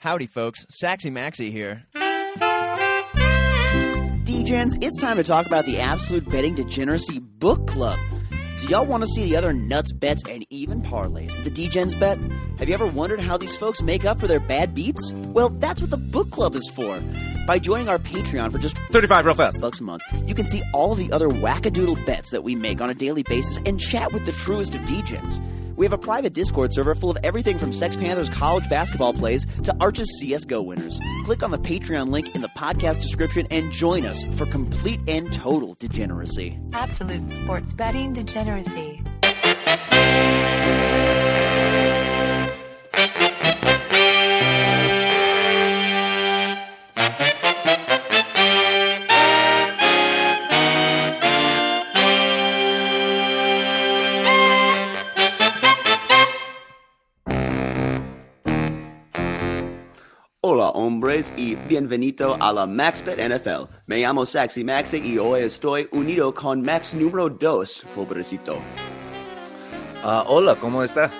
Howdy, folks. Saxy Maxie here. DGens, it's time to talk about the Absolute Betting Degeneracy Book Club. Do y'all want to see the other nuts bets and even parlays that the DGens bet? Have you ever wondered how these folks make up for their bad beats? Well, that's what the book club is for. By joining our Patreon for just 35 real fast. bucks a month, you can see all of the other wackadoodle bets that we make on a daily basis and chat with the truest of DGens. We have a private Discord server full of everything from Sex Panthers college basketball plays to Arch's CSGO winners. Click on the Patreon link in the podcast description and join us for complete and total degeneracy. Absolute sports betting degeneracy. Hola y bienvenido a la MaxBet NFL. Me llamo Saxy Maxi y hoy estoy unido con Max número 2, pobrecito. Uh, hola, ¿cómo está?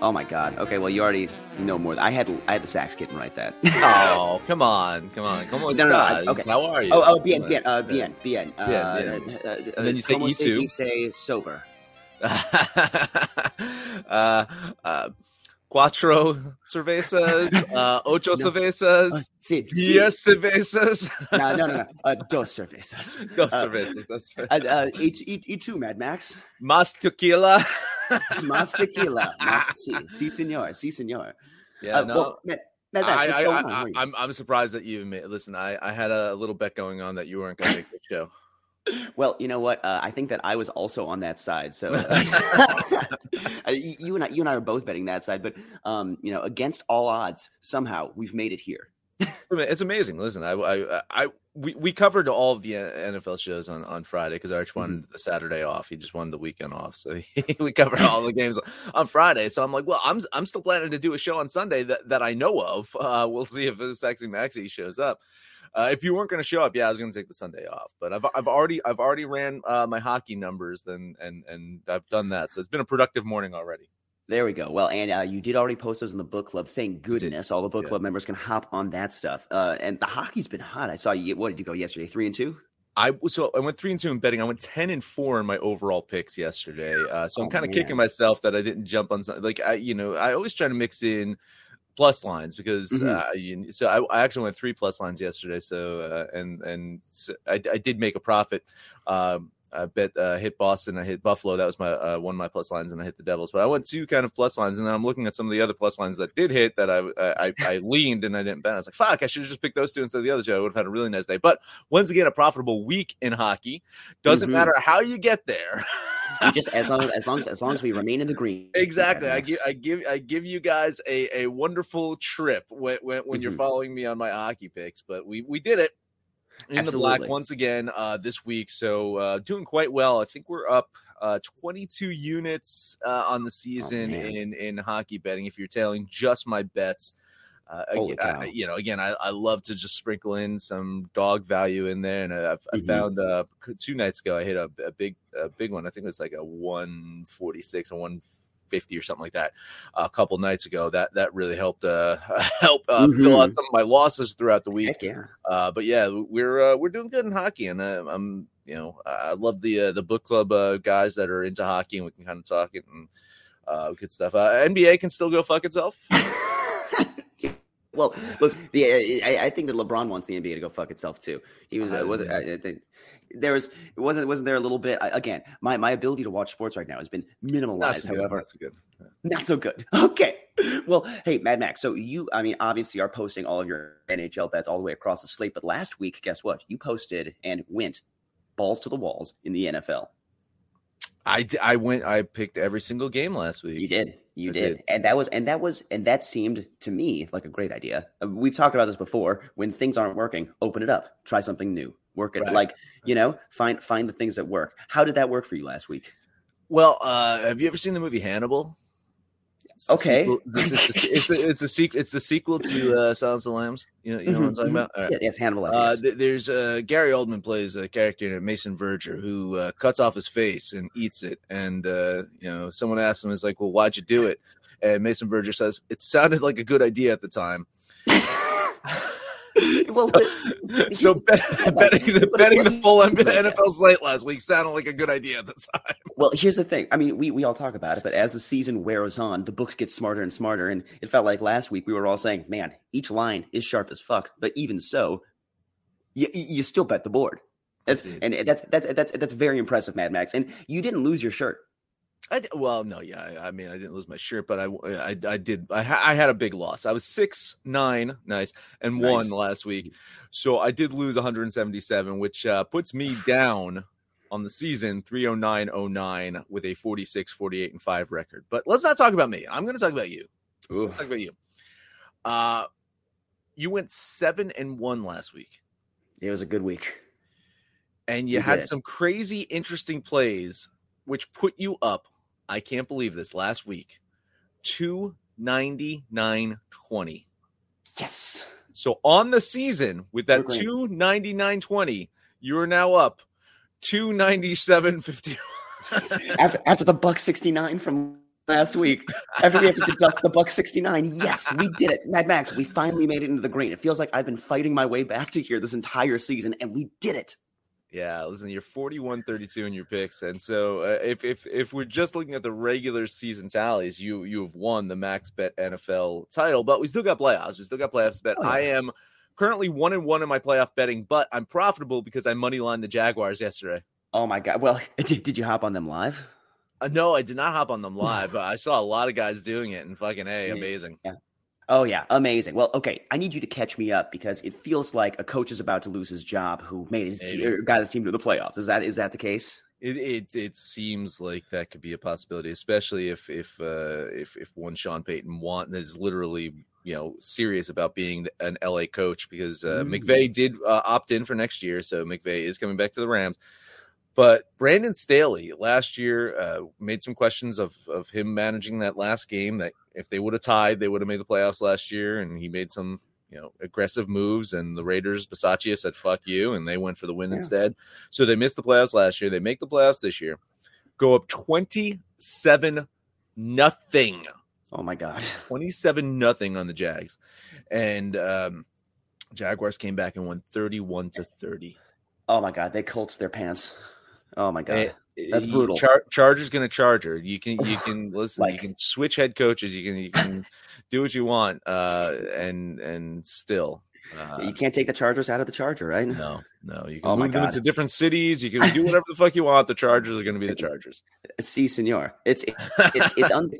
Oh my god. Okay, well you already know more. I had I had the sax kitten write that. Oh, come on, come on. ¿Cómo No, no, no. I- okay. How are you? Oh, oh, bien, bien, uh, bien, bien. Uh, Bien, uh, And then you say como E se two. dice sober. uh, uh, cuatro cervezas, uh, ocho No. cervezas, Uh, sí, sí. cervezas. No, no, no, no. Uh, dos cervezas. Dos Uh, cervezas, that's right. Uh, y, y, y tú, Mad Max? Más tequila. Más tequila. Más, sí, sí, señor. Sí, señor. Yeah, Uh, no. well, Mad, Mad Max, I, I, I, on? How are you? I, am I'm surprised that you admit. Listen, I, I had a little bet going on that you weren't going to make the show. Well, you know what? Uh, I think that I was also on that side. So uh, you and I, you and I are both betting that side. But um, you know, against all odds, somehow we've made it here. It's amazing. Listen, I, I, I, we, we covered all of the NFL shows on, on Friday because Arch wanted the Saturday off. He just won the weekend off, so we covered all the games on Friday. So I'm like, well, I'm I'm still planning to do a show on Sunday that, that I know of. Uh, we'll see if the Sexy Maxi shows up. Uh, if you weren't going to show up, yeah, I was going to take the Sunday off. But I've I've already I've already ran uh, my hockey numbers, then and and I've done that. So it's been a productive morning already. There we go. Well, and uh, you did already post those in the book club. Thank goodness, all the book Yeah. club members can hop on that stuff. Uh, and the hockey's been hot. I saw you. What did you go yesterday? Three and two. I so I went three and two in betting. I went ten and four in my overall picks yesterday. Uh, so I'm Oh, kind of kicking myself that I didn't jump on some, like I you know I always try to mix in plus lines because Mhm. uh, you, so I, I actually went three plus lines yesterday. So uh, and and so I, I did make a profit. Um, I bet uh, hit Boston. I hit Buffalo. That was my uh, one of my plus lines, and I hit the Devils. But I went two kind of plus lines, and then I'm looking at some of the other plus lines that did hit that I I, I leaned and I didn't bet. I was like, fuck, I should have just picked those two instead of the other two. I would have had a really nice day. But once again, a profitable week in hockey. Doesn't Mhm. matter how you get there. We just as long as, as long as as long as we remain in the green. exactly. I give I give I give you guys a, a wonderful trip when when, when you're Mhm. following me on my hockey picks. But we we did it in the black once again uh, this week. So uh, doing quite well. I think we're up uh, 22 units uh, on the season man. in in hockey betting. If you're tailing just my bets. Uh, again. I, you know, again, I, I love to just sprinkle in some dog value in there, and I, I Mhm. found uh, two nights ago I hit a, a big a big one. I think it was like a one forty six and one fifty or something like that. a couple nights ago, that that really helped uh, help uh, fill out Mhm. some of my losses throughout the week. Heck yeah. Uh, but yeah, we're uh, we're doing good in hockey, and uh, I'm you know I love the uh, the book club uh, guys that are into hockey, and we can kind of talk it and uh, good stuff. Uh, NBA can still go fuck itself. well, listen, the I, I think that LeBron wants the NBA to go fuck itself too. He was uh, was don't I, I think there was wasn't wasn't there a little bit I, again. My my ability to watch sports right now has been Not minimalized. so good, however, not so good. not so good. Okay. Well, hey, Mad Max. So you, I mean, obviously are posting all of your NHL bets all the way across the slate. But last week, guess what? You posted and went balls to the walls in the NFL. I, I went I picked every single game last week. You did. You did. did. And that was and that was and that seemed to me like a great idea. Uh, We've talked about this before. When things aren't working, open it up. Try something new. Work it Right. like, you know, find find the things that work. How did that work for you last week? Well, uh, have you ever seen the movie Hannibal? It's Okay. sequel- It's, it's, it's, a sequel. It's the sequel to uh, Silence of the Lambs. You know, you know what I'm talking Mhm, about. All right. Yeah, yes, Hannibal. Uh, yes. there's uh, Gary Oldman plays a character named Mason Verger who uh, cuts off his face and eats it. And uh, you know, someone asks him, "Is like, well, why'd you do it?" And Mason Verger says, "It sounded like a good idea at the time." well, so bet, betting the betting the full a good idea. NFL slate last week sounded like a good idea at the time. Well, here's the thing. I mean, we, we all talk about it, but as the season wears on, the books get smarter and smarter. And it felt like last week we were all saying, man, each line is sharp as fuck. But even so, you, you still bet the board. That's, and that's, that's, that's, that's very impressive, Mad Max. And you didn't lose your shirt. I well, no, yeah, I, I mean, I didn't lose my shirt, but I, I, I did. I, ha- I had a big loss. I was six nine, nice, and Nice. one last week, so I did lose 177, which uh, puts me down on the season 30909 with a 46, 48, and five record. But let's not talk about me. I'm going to talk about you. Let's talk about you. Uh, you went seven and one last week, It was a good week. and you You had did. some crazy, interesting plays, which put you up. I can't believe this last week. 299.20. Yes. So on the season with that We're green. 299.20, you are now up 297.50. After, after the buck 69 from last week, after we have to deduct the buck 69, yes, we did it. Mad Max, we finally made it into the green. It feels like I've been fighting my way back to here this entire season, and we did it. Yeah, listen, you're 41 32 in your picks. And so uh, if if if we're just looking at the regular season tallies, you you have won the max bet NFL title, but we still got playoffs. We still got playoffs bet. Oh, yeah. I am currently one and one in my playoff betting, but I'm profitable because I money lined the Jaguars yesterday. Oh my God. Well, did, did you hop on them live? Uh, no, I did not hop on them live, but I saw a lot of guys doing it and fucking a amazing. Yeah. Oh, yeah. Amazing. Well, okay. I need you to catch me up because it feels like a coach is about to lose his job who made his te- got his team to the playoffs. Is that is that the case? It, it it seems like that could be a possibility, especially if if uh, if if one Sean Payton want is literally you know serious about being an LA coach because uh, Mm. McVay did uh, opt in for next year, so McVay is coming back to the Rams. But Brandon Staley last year uh, made some questions of of him managing that last game. That if they would have tied, they would have made the playoffs last year, and he made some you know aggressive moves. And the Raiders, Bisaccia said "fuck you," and they went for the win Yeah. instead. So they missed the playoffs last year. They make the playoffs this year, go up twenty seven nothing. Oh my God. 27 nothing on the Jags. And um Jaguars came back and won 31 to 30. Oh my God. They Colts their pants. Oh my God. Eh, That's brutal. Char- Charger's going to charger. You can you can listen, you can switch head coaches, you can you can do what you want uh and and still uh, you can't take the Chargers out of the Charger, right? no, no, you can Oh move them into different cities. You can do whatever the fuck you want. The Chargers are going to be the Chargers. See, senor. It's it's it's un,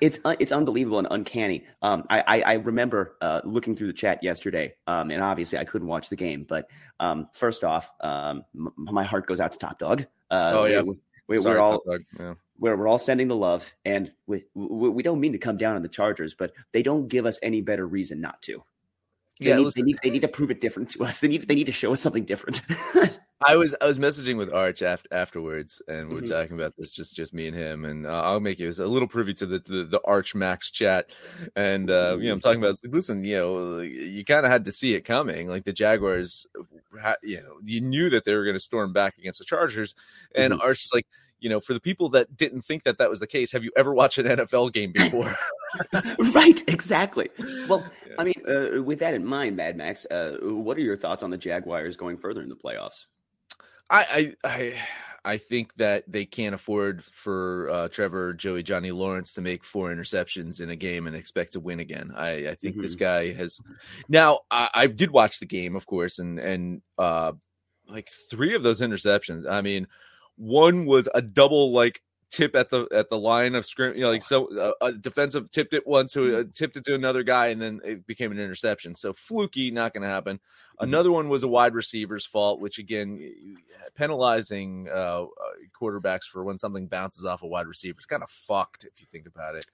it's un, it's unbelievable and uncanny. Um, I I, I remember uh, looking through the chat yesterday, um, and obviously I couldn't watch the game, but um, first off, um, m- my heart goes out to Top Dog. Uh, Oh, yeah. we, we, Sorry, we're all. Yeah. we're, we're all sending the love, and we, we we don't mean to come down on the Chargers, but they don't give us any better reason not to. They, Yeah, need, they need they need to prove it different to us. They need they need to show us something different. I was I was messaging with Arch after, afterwards, and we are Mhm. talking about this just just me and him, and uh, I'll make you a little privy to the the, the Arch Max chat, and uh, you know I'm talking about like, listen, you know you kind of had to see it coming, like the Jaguars, ha- you know you knew that they were going to storm back against the Chargers, and Mhm. Arch's like. You know, for the people that didn't think that that was the case, have you ever watched an NFL game before? right, exactly. Well, Yeah. I mean, uh, with that in mind, Mad Max, uh, what are your thoughts on the Jaguars going further in the playoffs? I, I I I think that they can't afford for uh, Trevor, Joey, Johnny Lawrence to make four interceptions in a game and expect to win again. I, I think this guy has. Now I, I did watch the game, of course, and and uh, like three of those interceptions. I mean, one was a double like tip at the at the line of scrim. You know, like so uh, a defensive tipped it once, so uh, tipped it to another guy, and then it became an interception. So fluky, not going to happen. Another one was a wide receiver's fault, which again, penalizing uh, uh, quarterbacks for when something bounces off a wide receiver is kind of fucked if you think about it.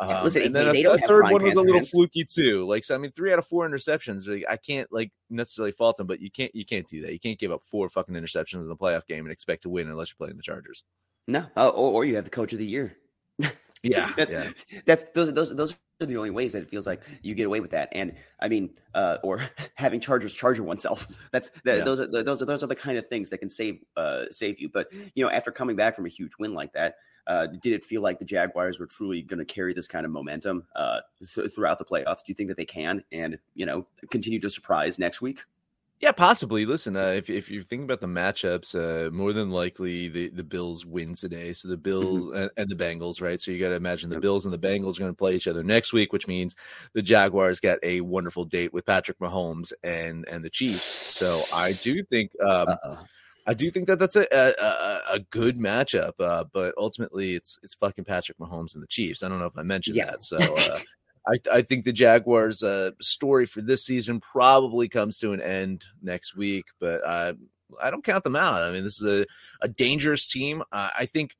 Um, listen, and then a, a third one was a little fluky too. Like so, I mean, three out of four interceptions. like, I can't like necessarily fault them, but you can't you can't do that. You can't give up four fucking interceptions in the playoff game and expect to win unless you're playing the Chargers. No, uh, or, or you have the coach of the year. Yeah, that's yeah. that's those those those are the only ways that it feels like you get away with that. And I mean, uh, or having Chargers charger oneself. That's that, Yeah. those are those are those are the kind of things that can save uh save you. But you know, after coming back from a huge win like that, uh, did it feel like the Jaguars were truly going to carry this kind of momentum uh th- throughout the playoffs? Do you think that they can and you know continue to surprise next week? Yeah, possibly. Listen, uh, if if you're thinking about the matchups, uh, more than likely the, the Bills win today. So the Bills and, and the Bengals, right? So you got to imagine the. Bills and the Bengals are going to play each other next week, which means the Jaguars got a wonderful date with Patrick Mahomes and and the Chiefs. So I do think um. I do think that that's a a, a- good matchup, uh, but ultimately it's it's fucking Patrick Mahomes and the Chiefs. I don't know if I mentioned Yeah. that. So uh, I I think the Jaguars' uh, story for this season probably comes to an end next week, but I I don't count them out. I mean, this is a a dangerous team. Uh, I think.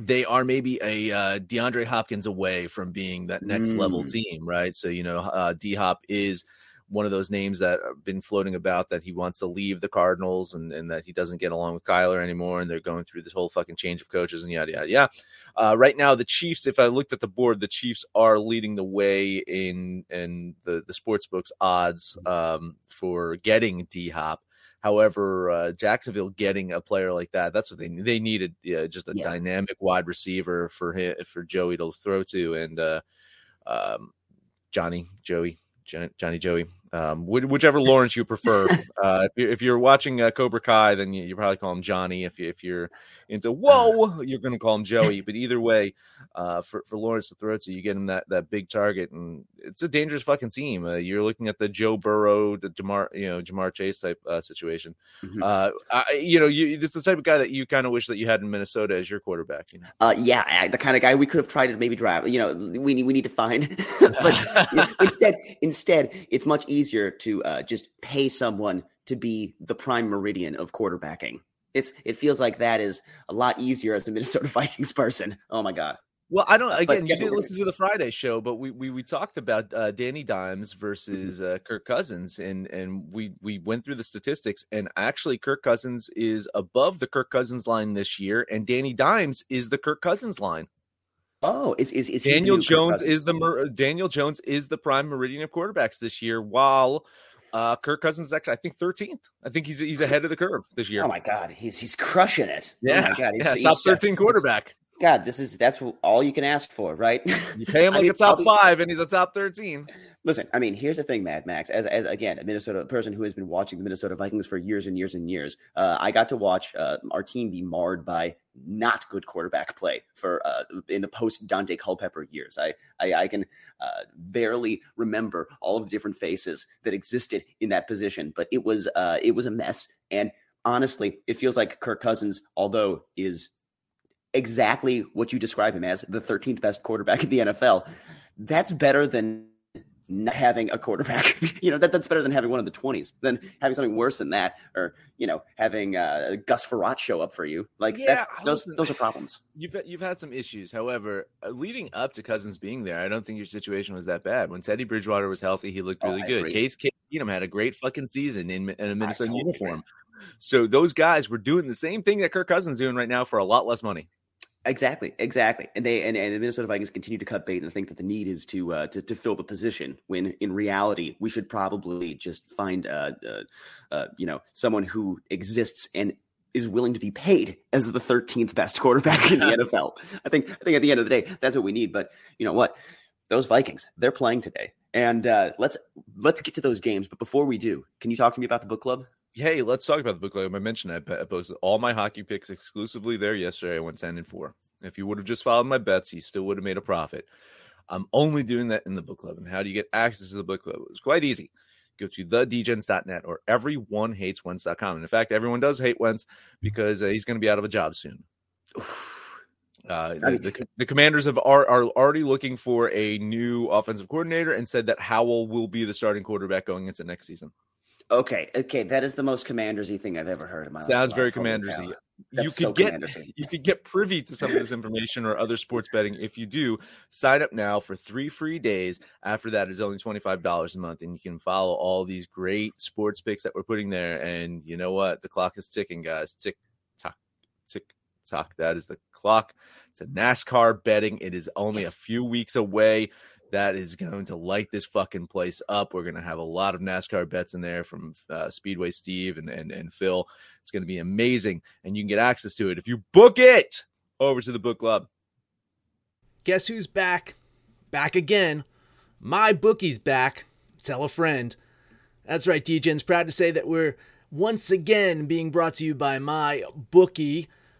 They are maybe a uh, DeAndre Hopkins away from being that next level Mm. team, right? So you know, uh, D Hop is one of those names that have been floating about that he wants to leave the Cardinals and, and that he doesn't get along with Kyler anymore. And they're going through this whole fucking change of coaches and yada, yada, yada. Uh, right now, the Chiefs, if I looked at the board, the Chiefs are leading the way in, in the, the sports books odds um, for getting D Hop. However, uh, Jacksonville getting a player like that, that's what they they needed uh, just a Yeah. dynamic wide receiver for him, for Joey to throw to. And, uh, um, Johnny, Joey, Jo- Johnny, Joey, um, whichever Lawrence you prefer. uh, if, you're, watching uh, Cobra Kai, then you, you probably call him Johnny. If you, if you're into whoa, you're going to call him Joey. But either way, uh, for for Lawrence to throw it to, you get him that that big target, and it's a dangerous fucking team. Uh, you're looking at the Joe Burrow, the Jamar, you know, Ja'Marr Chase type uh, situation. Mhm. Uh, I, you know, you it's the type of guy that you kind of wish that you had in Minnesota as your quarterback. You know, Uh, yeah, I- the kind of guy we could have tried to maybe draft. You know, we need we need to find, but instead, instead, it's much easier to uh, just pay someone to be the prime meridian of quarterbacking. It's it feels like that is a lot easier as a Minnesota Vikings person. Oh my god. Well, I don't. Again, you didn't listen to the Friday show, but we we, we talked about uh, Danny Dimes versus uh, Kirk Cousins, and and we we went through the statistics, and actually, Kirk Cousins is above the Kirk Cousins line this year, and Danny Dimes is the Kirk Cousins line. Oh, is is, is Daniel Jones is the mer- Daniel Jones is the prime meridian of quarterbacks this year, while uh, Kirk Cousins is actually I think thirteenth. I think he's he's ahead of the curve this year. Oh my god, he's he's crushing it. yeah, oh my god, he's, yeah, he's- top thirteen quarterback. God, this is that's all you can ask for, right? You pay him I like mean, a top I'll five, and he's a top thirteen. Listen, I mean, here's the thing, Mad Max. As, as again, a Minnesota person who has been watching the Minnesota Vikings for years and years and years, uh, I got to watch uh, our team be marred by not good quarterback play for uh, in the post Daunte Culpepper years. I I, I can uh, barely remember all of the different faces that existed in that position, but it was uh, it was a mess. And honestly, it feels like Kirk Cousins, although is exactly what you describe him as the 13th best quarterback in the NFL. That's better than not having a quarterback. you know, that, that's better than having one of the 20s, than having something worse than that, or, you know, having uh, Gus Frerotte show up for you. Like, Yeah, that's those, listen. those are problems. You've you've had some issues. However, uh, leading up to Cousins being there, I don't think your situation was that bad. When Teddy Bridgewater was healthy, he looked Oh, really I good. agree. Case Keenum had a great fucking season in, in a Minnesota uniform. So those guys were doing the same thing that Kirk Cousins is doing right now for a lot less money. Exactly, exactly. And they and, and the Minnesota Vikings continue to cut bait and think that the need is to uh, to, to fill the position when in reality we should probably just find uh, uh, uh you know someone who exists and is willing to be paid as the 13th best quarterback in the NFL. I think I think at the end of the day that's what we need. But you know what? Those Vikings, they're playing today. And uh, let's let's get to those games. But before we do, can you talk to me about the book club? Hey, let's talk about the book club. I mentioned I posted all my hockey picks exclusively there yesterday. I went ten and four. If you would have just followed my bets, you still would have made a profit. I'm only doing that in the book club. And how do you get access to the book club? It's quite easy. Go to thedgens.net or everyonehateswentz.com. And in fact, everyone does hate Wentz because uh, he's going to be out of a job soon. Uh, the, the, the, commanders have are, are already looking for a new offensive coordinator and said that Howell will be the starting quarterback going into next season. Okay, okay, that is the most commandersy thing I've ever heard in my Sounds life. Sounds very commandersy. You could so get you could get privy to some of this information or other sports betting. If you do, sign up now for three free days. After that, it's only twenty five dollars a month, and you can follow all these great sports picks that we're putting there. And you know what? The clock is ticking, guys. Tick tock, tick tock. That is the clock to NASCAR betting. It is only yes. a few weeks away. That is going to light this fucking place up. We're going to have a lot of NASCAR bets in there from uh, Speedway Steve and, and, and Phil. It's going to be amazing. And you can get access to it if you book it over to the book club. Guess who's back? Back again. MyBookie's back. Tell a friend. That's right, DJ's proud to say that we're once again being brought to you by my bookie.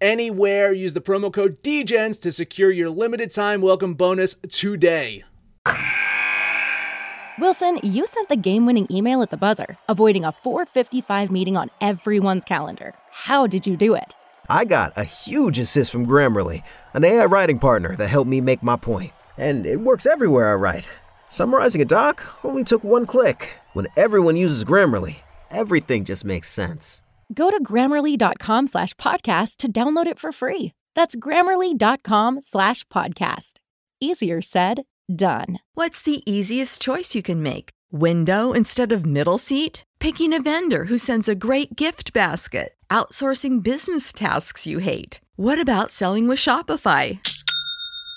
anywhere. Use the promo code DGENS to secure your limited time welcome bonus today. Wilson, you sent the game winning email at the buzzer, avoiding a 455 meeting on everyone's calendar. How did you do it? I got a huge assist from Grammarly, an AI writing partner that helped me make my point. And it works everywhere I write. Summarizing a doc only took one click. When everyone uses Grammarly, everything just makes sense. Go to grammarly.com slash podcast to download it for free. That's grammarly.com slash podcast. Easier said, done. What's the easiest choice you can make? Window instead of middle seat? Picking a vendor who sends a great gift basket? Outsourcing business tasks you hate? What about selling with Shopify?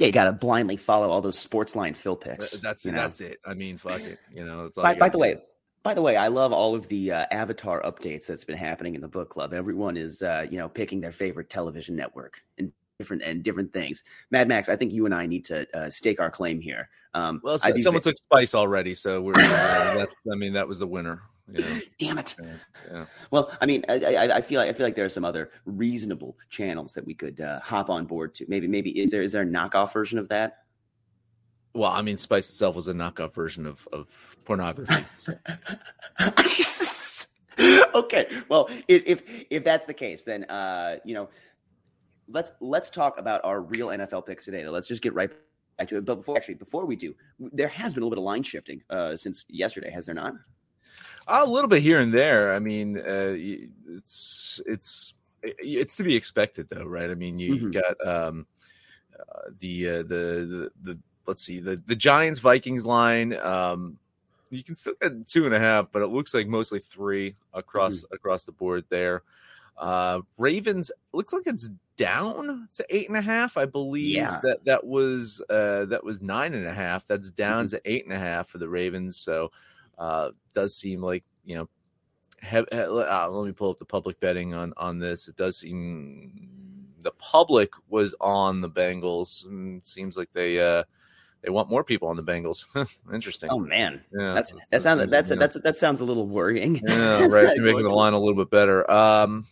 Yeah, you got to blindly follow all those sports line fill picks. That's you know? that's it. I mean, fuck it. You know. by, by the way, by the way, I love all of the uh, Avatar updates that's been happening in the book club. Everyone is, uh, you know, picking their favorite television network and different and different things. Mad Max, I think you and I need to uh, stake our claim here. Um, well, so, someone took Spice already, so we're. Uh, I mean, that was the winner. Damn it. Yeah, yeah. Well, I mean, I, I, I, feel like I feel like there are some other reasonable channels that we could uh, hop on board to. Maybe, maybe is there is there a knockoff version of that? Well, I mean, Spice itself was a knockoff version of of pornography. So. okay. Well, if, if if that's the case, then uh, you know, let's let's talk about our real NFL picks today. Let's just get right back to it. But before actually, before we do, there has been a little bit of line shifting uh, since yesterday, has there not? A little bit here and there. I mean, uh, it's it's it's to be expected, though, right? I mean, you, Mhm. you got um, uh, the, uh, the the the let's see the the Giants Vikings line. Um, you can still get two and a half, but it looks like mostly three across across the board there. Uh, Ravens looks like it's down to eight and a half. I believe Yeah. that that was uh, that was nine and a half. That's down to eight and a half for the Ravens. So uh, does seem like you know. Have, uh, let me pull up the public betting on on this. It does seem the public was on the Bengals. Mm, Seems like they uh they want more people on the Bengals. Interesting. Oh man, Yeah, that's that's- that sounds that's- that's yeah. that's that sounds a little worrying. Yeah, right. You're making the line a little bit better. Um,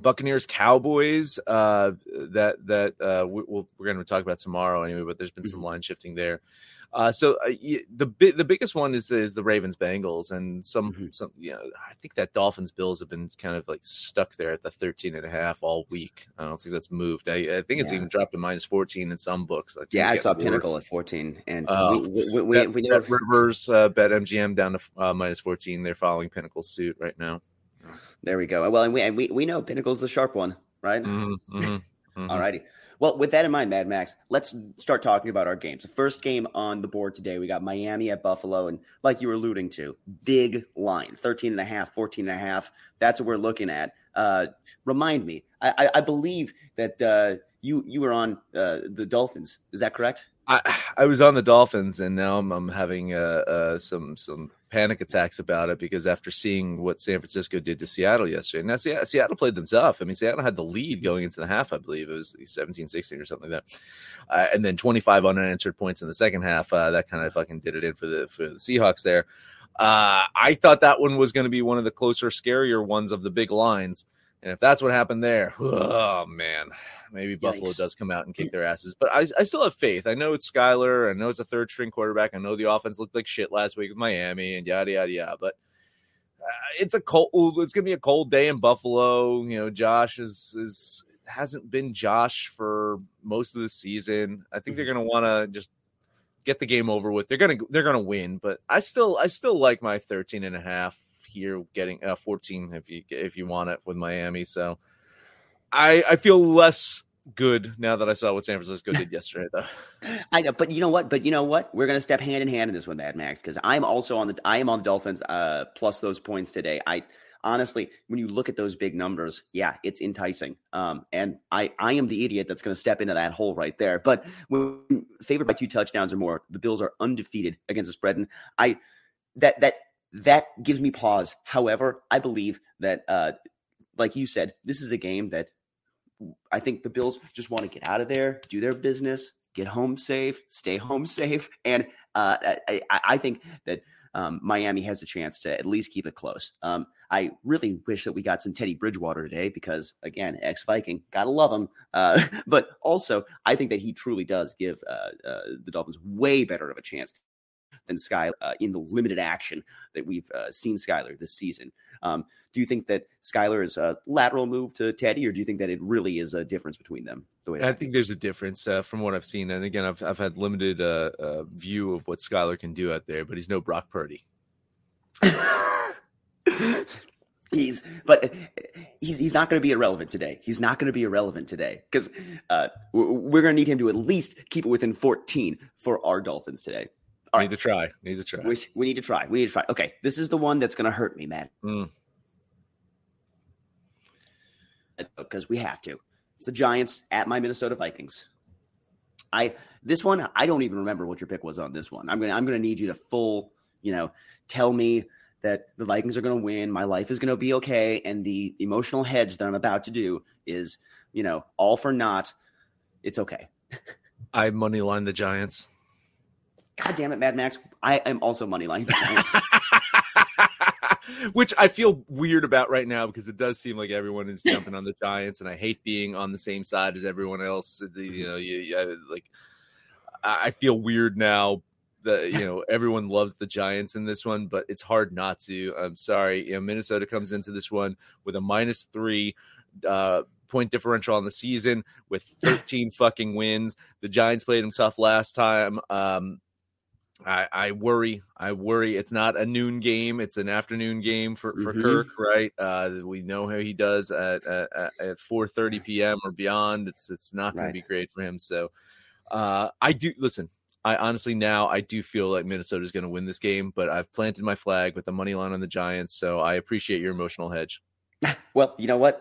Buccaneers, Cowboys. Uh, that that uh, we, we'll, we're going to talk about tomorrow anyway. But there's been some line shifting there. Uh, so uh, the bi- the biggest one is the, is the Ravens Bengals and some some you know I think that Dolphins Bills have been kind of like stuck there at the 13 and a half all week. I don't think that's moved. I, I think it's Yeah. even dropped to minus 14 in some books. Like Yeah, I saw getting Pinnacle at 14, and Uh, we, we, we, Bet- we know BetRivers uh, BetMGM down to uh, minus 14. They're following Pinnacle's suit right now. there we go. Well, and we and we, we know Pinnacle's the sharp one, right? Mhm, mhm, mhm. All righty. Well, with that in mind, Mad Max, let's start talking about our games. The first game on the board today, we got Miami at Buffalo. And like you were alluding to, big line 13 and a half, 14 and a half. That's what we're looking at. Uh, remind me, I, I, I believe that uh, you you were on uh, the Dolphins. Is that correct? I, I was on the Dolphins, and now I'm, I'm having uh, uh, some some panic attacks about it because after seeing what San Francisco did to Seattle yesterday, now Seattle, Seattle played them tough. I mean, Seattle had the lead going into the half, I believe it was 17 16 or something like that, uh, and then 25 unanswered points in the second half. Uh, that kind of fucking did it in for the for the Seahawks there. Uh, I thought that one was going to be one of the closer, scarier ones of the big lines. And if that's what happened there, oh man, maybe Buffalo Yikes. does come out and kick their asses. But I, I still have faith. I know it's Skylar. I know it's a third string quarterback. I know the offense looked like shit last week with Miami and yada yada yada. But uh, it's a cold. It's gonna be a cold day in Buffalo. You know, Josh is is hasn't been Josh for most of the season. I think they're gonna want to just get the game over with. They're gonna they're gonna win. But I still I still like my 13 and a half here, getting uh, 14 if you if you want it with Miami. So I I feel less good now that I saw what San Francisco did yesterday, though. I know, but you know what? But you know what? We're gonna step hand in hand in this one, Mad Max, because I'm also on the I am on the Dolphins uh plus those points today. I honestly, when you look at those big numbers, yeah, it's enticing. Um, and I I am the idiot that's gonna step into that hole right there. But when favored by two touchdowns or more, the Bills are undefeated against the spread, and I that that that gives me pause. However, I believe that uh like you said, this is a game that I think the Bills just want to get out of there, do their business, get home safe, stay home safe, and uh, I, I, think that um, Miami has a chance to at least keep it close. Um, I really wish that we got some Teddy Bridgewater today because, again, ex Viking, gotta love him. Uh, but also, I think that he truly does give uh, uh, the Dolphins way better of a chance than Sky uh, in the limited action that we've uh, seen Skylar this season. Um, do you think that Skylar is a lateral move to Teddy, or do you think that it really is a difference between them? The way I think there's a difference uh, from what I've seen, and again, I've I've had limited uh, uh, view of what Skylar can do out there, but he's no Brock Purdy. he's but he's he's not going to be irrelevant today. He's not going to be irrelevant today because uh, we're going to need him to at least keep it within 14 for our Dolphins today. All Need to try. Need to try. We, we need to try. We need to try. Okay, this is the one that's going to hurt me, man, Mm. because we have to. It's the Giants at my Minnesota Vikings. I this one I don't even remember what your pick was on this one. I'm gonna I'm gonna need you to full you know tell me that the Vikings are gonna win. My life is gonna be okay, and the emotional hedge that I'm about to do is you know all for naught. It's okay. I money line the Giants. God damn it, Mad Max! I am also moneylining the Giants. Which I feel weird about right now because it does seem like everyone is jumping on the Giants, and I hate being on the same side as everyone else. You know, you, you- I- like I I feel weird now that you know everyone loves the Giants in this one, but it's hard not to. I'm sorry, you know Minnesota comes into this one with a minus three. Uh, point differential on the season with 13 fucking wins. The Giants played them tough last time. Um, I, I worry. I worry. It's not a noon game. It's an afternoon game for, for Mhm. Kirk, right? Uh, we know how he does at at, at 4:30 p.m. or beyond. It's it's not going Right. to be great for him. So, uh, I do listen. I honestly now I do feel like Minnesota is going to win this game, but I've planted my flag with the money line on the Giants. So I appreciate your emotional hedge. Well, you know what?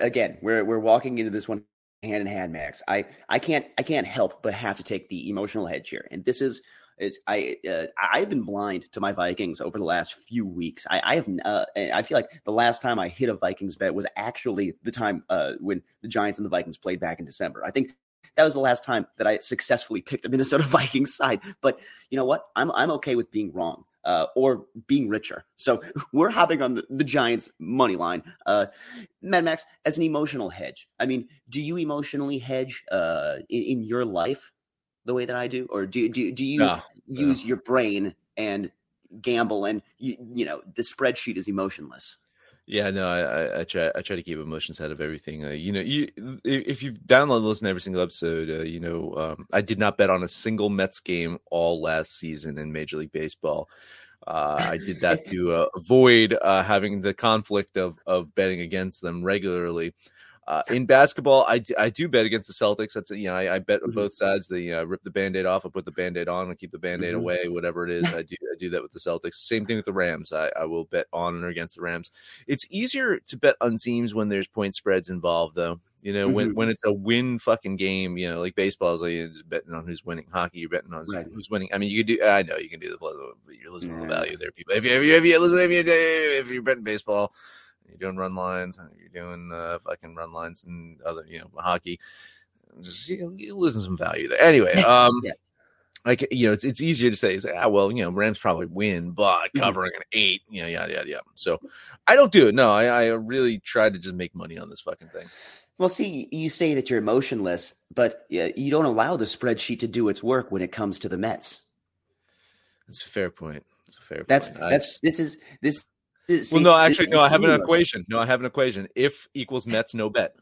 Again, we're we're walking into this one hand in hand, Max. I I can't I can't help but have to take the emotional hedge here, and this is. Is I uh, I've been blind to my Vikings over the last few weeks. I, I have uh, I feel like the last time I hit a Vikings bet was actually the time uh, when the Giants and the Vikings played back in December. I think that was the last time that I successfully picked a Minnesota Vikings side. But you know what? I'm I'm okay with being wrong uh, or being richer. So we're hopping on the, the Giants money line. Uh, Mad Max, as an emotional hedge, I mean, do you emotionally hedge uh, in, in your life the way that I do, or do do do you No, use your brain and gamble and you, you know the spreadsheet is emotionless? Yeah, no, I, I, try I try to keep emotions out of everything. Uh, you know, you if you've downloaded and listened to every single episode, uh, you know, um, I did not bet on a single Mets game all last season in Major League Baseball. Uh, I did that to uh, avoid uh, having the conflict of of betting against them regularly. Uh, in basketball, I do, I do bet against the Celtics. That's you know I, I bet on Mhm. both sides. The uh, rip the band-aid off, and put the band-aid on, and keep the band-aid Mhm. away. Whatever it is, I do I do that with the Celtics. Same thing with the Rams. I, I will bet on or against the Rams. It's easier to bet on teams when there's point spreads involved, though. You know, when Mhm. when it's a win fucking game, you know, like baseball is like you're just betting on who's winning. Hockey, you're betting on Right. who's winning. I mean, you can do. I know you can do the plus, but you're losing on the value there, people. If you if you, if you listen, if you if you're betting baseball, you're doing run lines, you're doing uh, fucking run lines and other, you know, hockey. Just you, you losing some value there. Anyway, um, Yeah. like you know, it's it's easier to say, ah, well, you know, Rams probably win, but Mhm. covering an eight, you know, yada yada yada. So I don't do it. No, I, I really try to just make money on this fucking thing. Well, see, you say that you're emotionless, but yeah, you don't allow the spreadsheet to do its work when it comes to the Mets. That's a fair point. That's a fair That's point. I that's just- this is this. This well, no, actually, no. I have an equation. No, I have an equation. If equals Mets, no bet.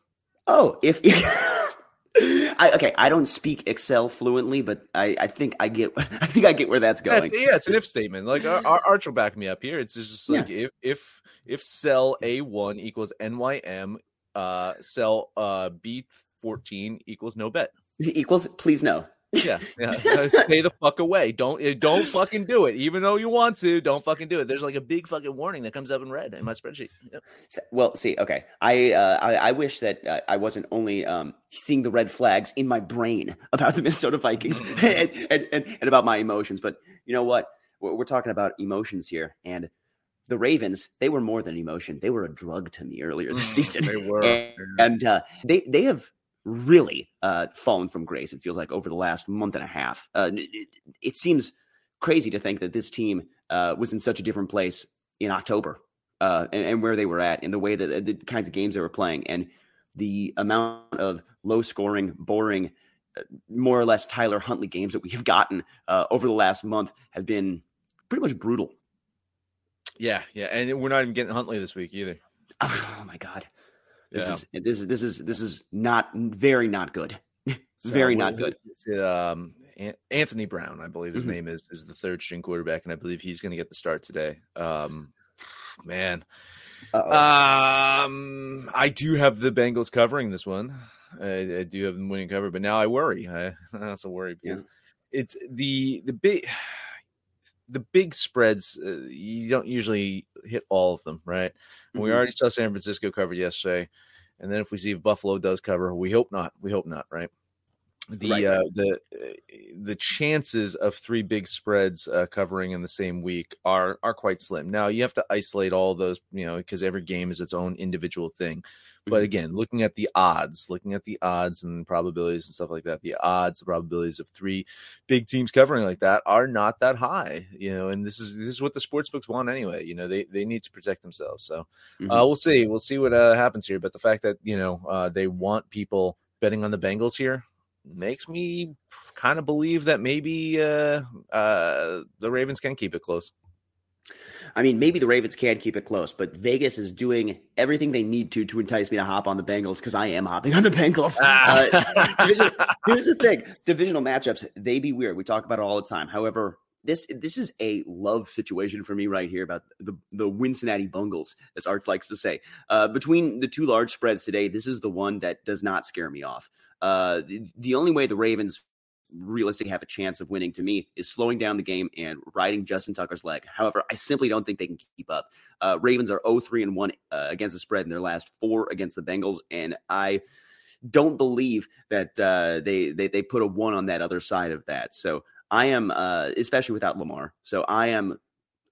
Oh, if I okay, I don't speak Excel fluently, but I, I think I get I think I get where that's going. yeah, it's an if statement. Like our, our Arch will back me up here. It's just like if if if cell A one equals NYM, uh, cell uh B fourteen equals no bet. Equals, please no. Yeah, yeah. Uh, Stay the fuck away. Don't uh, don't fucking do it. Even though you want to, don't fucking do it. There's like a big fucking warning that comes up in red in my spreadsheet. Yep. Well, see, okay, I uh, I, I wish that uh, I wasn't only um, seeing the red flags in my brain about the Minnesota Vikings and, and, and, and about my emotions, but you know what? We're, we're talking about emotions here, and the Ravens they were more than emotion; they were a drug to me earlier this Mm, season. they were. and, and uh, they they have really uh, fallen from grace. It feels like over the last month and a half. Uh, it, it- seems crazy to think that this team uh, was in such a different place in October uh, and, and where they were at, and the way that the kinds of games they were playing, and the amount of low scoring, boring, uh, more or less Tyler Huntley games that we have gotten uh, over the last month have been pretty much brutal. Yeah, yeah, and we're not even getting Huntley this week either. Oh my god, this Yeah. is this is this is this is not very not good. So very not good. Um, Anthony Brown, I believe his Mhm. name is, is the third string quarterback, and I believe he's going to get the start today. Um, man, Uh-oh. um, I do have the Bengals covering this one. I, I do have them winning cover, but now I worry. I, I also worry because it's the the big the big spreads. Uh, you don't usually hit all of them, right? And We already saw San Francisco covered yesterday, and then if we see if Buffalo does cover, we hope not. We hope not, right? The Right, uh, the uh, the chances of three big spreads uh, covering in the same week are are quite slim. Now you have to isolate all those, you know, because every game is its own individual thing. But Mhm. again, looking at the odds, looking at the odds and probabilities and stuff like that, the odds, the probabilities of three big teams covering like that are not that high, you know. And this is this is what the sports books want anyway. You know, they they need to protect themselves. So Mhm. uh, we'll see, we'll see what uh, happens here. But the fact that you know uh, they want people betting on the Bengals here, makes me kind of believe that maybe uh, uh, the Ravens can keep it close. I mean, maybe the Ravens can keep it close, but Vegas is doing everything they need to to entice me to hop on the Bengals because I am hopping on the Bengals. Uh, division, here's the thing: divisional matchups they be weird. We talk about it all the time. However, this this is a love situation for me right here about the the Cincinnati Bungles, as Arch likes to say. Uh, between the two large spreads today, this is the one that does not scare me off. Uh, the, the only way the Ravens realistically have a chance of winning to me is slowing down the game and riding Justin Tucker's leg. However, I simply don't think they can keep up. Uh, Ravens are 0-3 and 1 uh, against the spread in their last four against the Bengals, and I don't believe that uh, they, they they put a one on that other side of that. So I am, uh, especially without Lamar. So I am.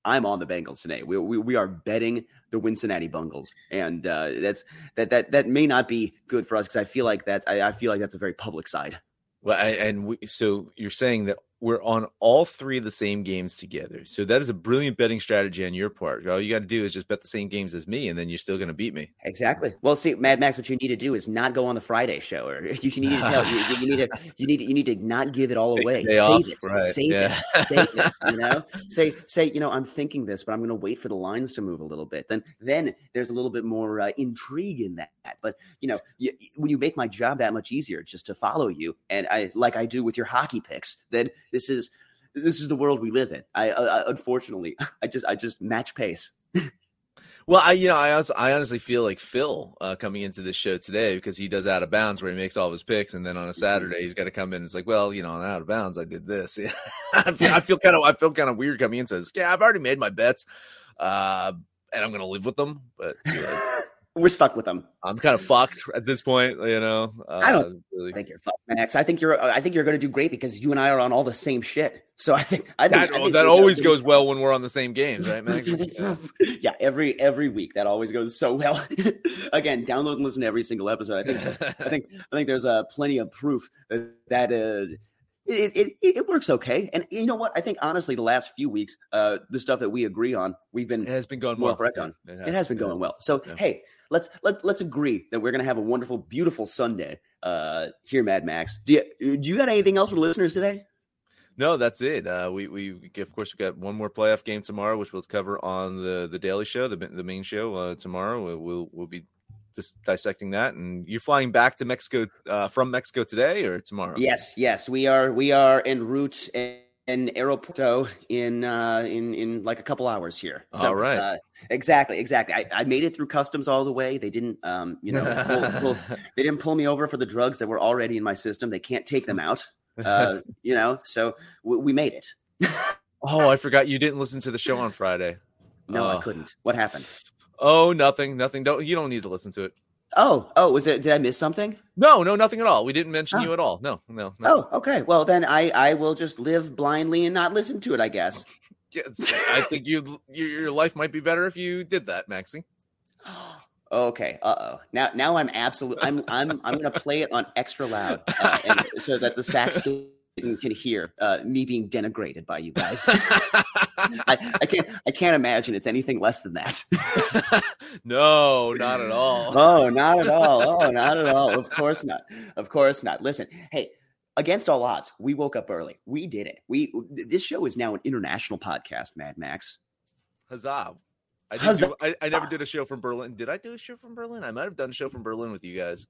I'm on the Bengals today. We, we, we are betting the Cincinnati Bungles, and uh, that's that that that may not be good for us because I feel like that's I, I feel like that's a very public side. Well, I, and we, so you're saying that we're on all three of the same games together. So that is a brilliant betting strategy on your part. All you got to do is just bet the same games as me, and then you're still going to beat me. Exactly. Well, see, Mad Max, what you need to do is not go on the Friday show, or you need to tell you, you need to you need to, you need to not give it all away. Save off, it. Right. Save yeah. it. Save it. You know, say say you know I'm thinking this, but I'm going to wait for the lines to move a little bit. Then then there's a little bit more uh, intrigue in that. But you know, you, when you make my job that much easier just to follow you, and I like I do with your hockey picks, then this is this is the world we live in. I, uh, unfortunately, I just I just match pace. well, I you know I also, I honestly feel like Phil uh, coming into this show today because he does out of bounds where he makes all of his picks, and then on a mm-hmm. Saturday he's got to come in. and It's like, well, you know, on out of bounds I did this. I feel, I feel kind of I feel kind of weird coming in. Says, yeah, I've already made my bets, uh, and I'm gonna live with them, but. You know, we're stuck with them. I'm kind of fucked at this point, you know. Uh, I don't really. think you're fucked, Max. I think you're. I think you're going to do great because you and I are on all the same shit. So I think I think that, I think that always goes well when we're on the same games, right, Max? yeah. yeah, every every week that always goes so well. Again, download and listen to every single episode. I think I think I think there's uh, plenty of proof that. that uh, it, it, it works okay. And you know what? I think honestly, the last few weeks, uh, the stuff that we agree on, we've been it has been going well. correct on. It has, it has been going well. So yeah. hey, let's let let's agree that we're gonna have a wonderful, beautiful Sunday uh, here, Mad Max. Do you do you got anything else for listeners today? No, that's it. Uh, we we of course we've got one more playoff game tomorrow, which we'll cover on the the Daily Show, the the main show uh, tomorrow. We'll, we'll we'll be just dissecting that. And you're flying back to Mexico uh, from Mexico today or tomorrow? Yes, yes, we are. We are en route in Aeropuerto in uh, in in like a couple hours here. So, all right. Uh, exactly, exactly. I, I made it through customs all the way. They didn't, um, you know, pull, pull, they didn't pull me over for the drugs that were already in my system. They can't take them out. Uh, you know, so w- we made it. oh, I forgot you didn't listen to the show on Friday. No, I couldn't. What happened? Oh, nothing, nothing. Don't you don't need to listen to it. Oh, oh, was it? Did I miss something? No, no, nothing at all. We didn't mention oh. you at all. No, no. Oh, okay. Well, then I I will just live blindly and not listen to it. I guess. yes, I think you your life might be better if you did that, Maxie. Okay. Uh oh. Now, now I'm absolutely. I'm. I'm. I'm going to play it on extra loud, uh, and, so that the sax can hear uh, me being denigrated by you guys. I, I, can't. I can't imagine it's anything less than that. no, not at all. Oh, not at all. Oh, not at all. Of course not. Of course not. Listen, hey. Against all odds, we woke up early. We did it. We this show is now an international podcast. Mad Max. Huzzah! I, Huzzah. Do, I, I never did a show from Berlin. Did I do a show from Berlin? I might have done a show from Berlin with you guys.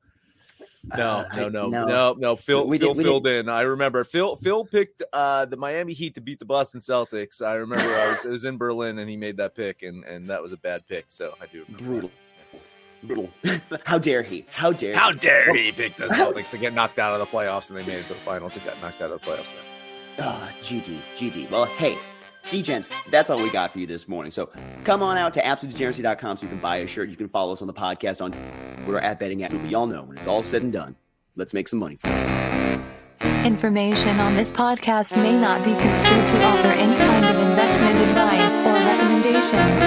No, uh, no, no, no, no, no. Phil, we Phil did, filled did. in. I remember Phil. Phil picked uh, the Miami Heat to beat the Boston Celtics. I remember I was, was in Berlin and he made that pick, and and that was a bad pick. So I do brutal. Brutal. How dare he? How dare? How he? dare he pick the Celtics to get knocked out of the playoffs, and they made it to the finals and got knocked out of the playoffs. Then. Ah, oh, GD, GD. Well, hey, Degens, that's all we got for you this morning. So come on out to absolutedegeneracy.com so you can buy a shirt. You can follow us on the podcast on Twitter at betting at. We all know when it's all said and done, let's make some money, folks. Information on this podcast may not be construed to offer any kind of investment advice or recommendations.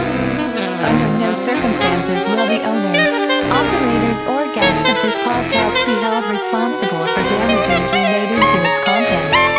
Under no circumstances will the owners, operators, or guests of this podcast be held responsible for damages related to its contents.